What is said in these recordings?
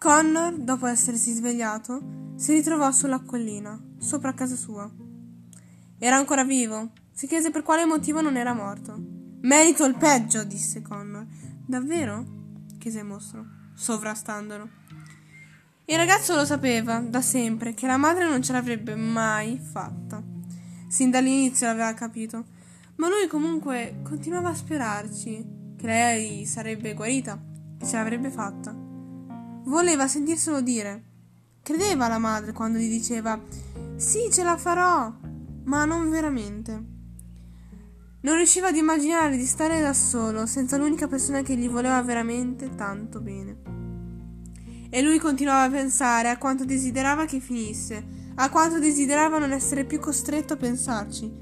Connor, dopo essersi svegliato, si ritrovò sulla collina, sopra casa sua. Era ancora vivo. Si chiese per quale motivo non era morto. Merito il peggio, disse Connor. Davvero? chiese il mostro, sovrastandolo. Il ragazzo lo sapeva da sempre che la madre non ce l'avrebbe mai fatta. Sin dall'inizio l'aveva capito, ma lui comunque continuava a sperarci che lei sarebbe guarita, che ce l'avrebbe fatta. Voleva sentirselo dire. Credeva alla madre quando gli diceva Sì, ce la farò, ma non veramente. Non riusciva ad immaginare di stare da solo, senza l'unica persona che gli voleva veramente tanto bene. E lui continuava a pensare a quanto desiderava che finisse, a quanto desiderava non essere più costretto a pensarci,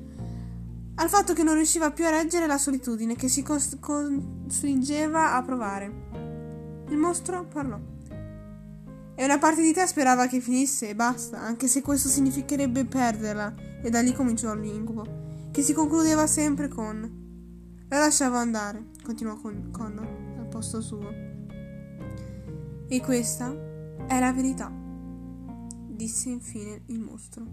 al fatto che non riusciva più a reggere la solitudine che si costringeva a provare. Il mostro parlò. E una parte di te sperava che finisse e basta, anche se questo significherebbe perderla, e da lì cominciò l'incubo che si concludeva sempre con la lasciavo andare, continuò con Connor al posto suo. E questa è la verità, disse infine il mostro.